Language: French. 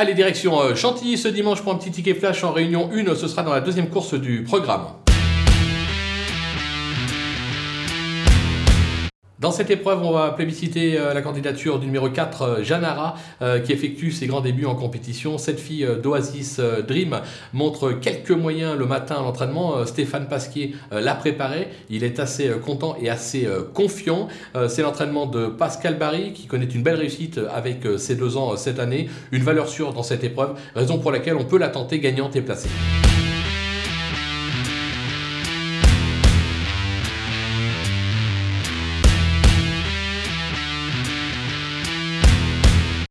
Allez, direction euh, Chantilly ce dimanche pour un petit ticket flash en réunion 1. Ce sera dans la deuxième course du programme. Dans cette épreuve, on va plébisciter euh, la candidature du numéro 4, euh, Janara, euh, qui effectue ses grands débuts en compétition. Cette fille d'Oasis Dream montre quelques moyens le matin à l'entraînement. Stéphane Pasquier l'a préparé. Il est assez content et assez confiant. C'est l'entraînement de Pascal Barry, qui connaît une belle réussite avec ses deux ans cette année. Une valeur sûre dans cette épreuve, raison pour laquelle on peut la tenter gagnante et placée.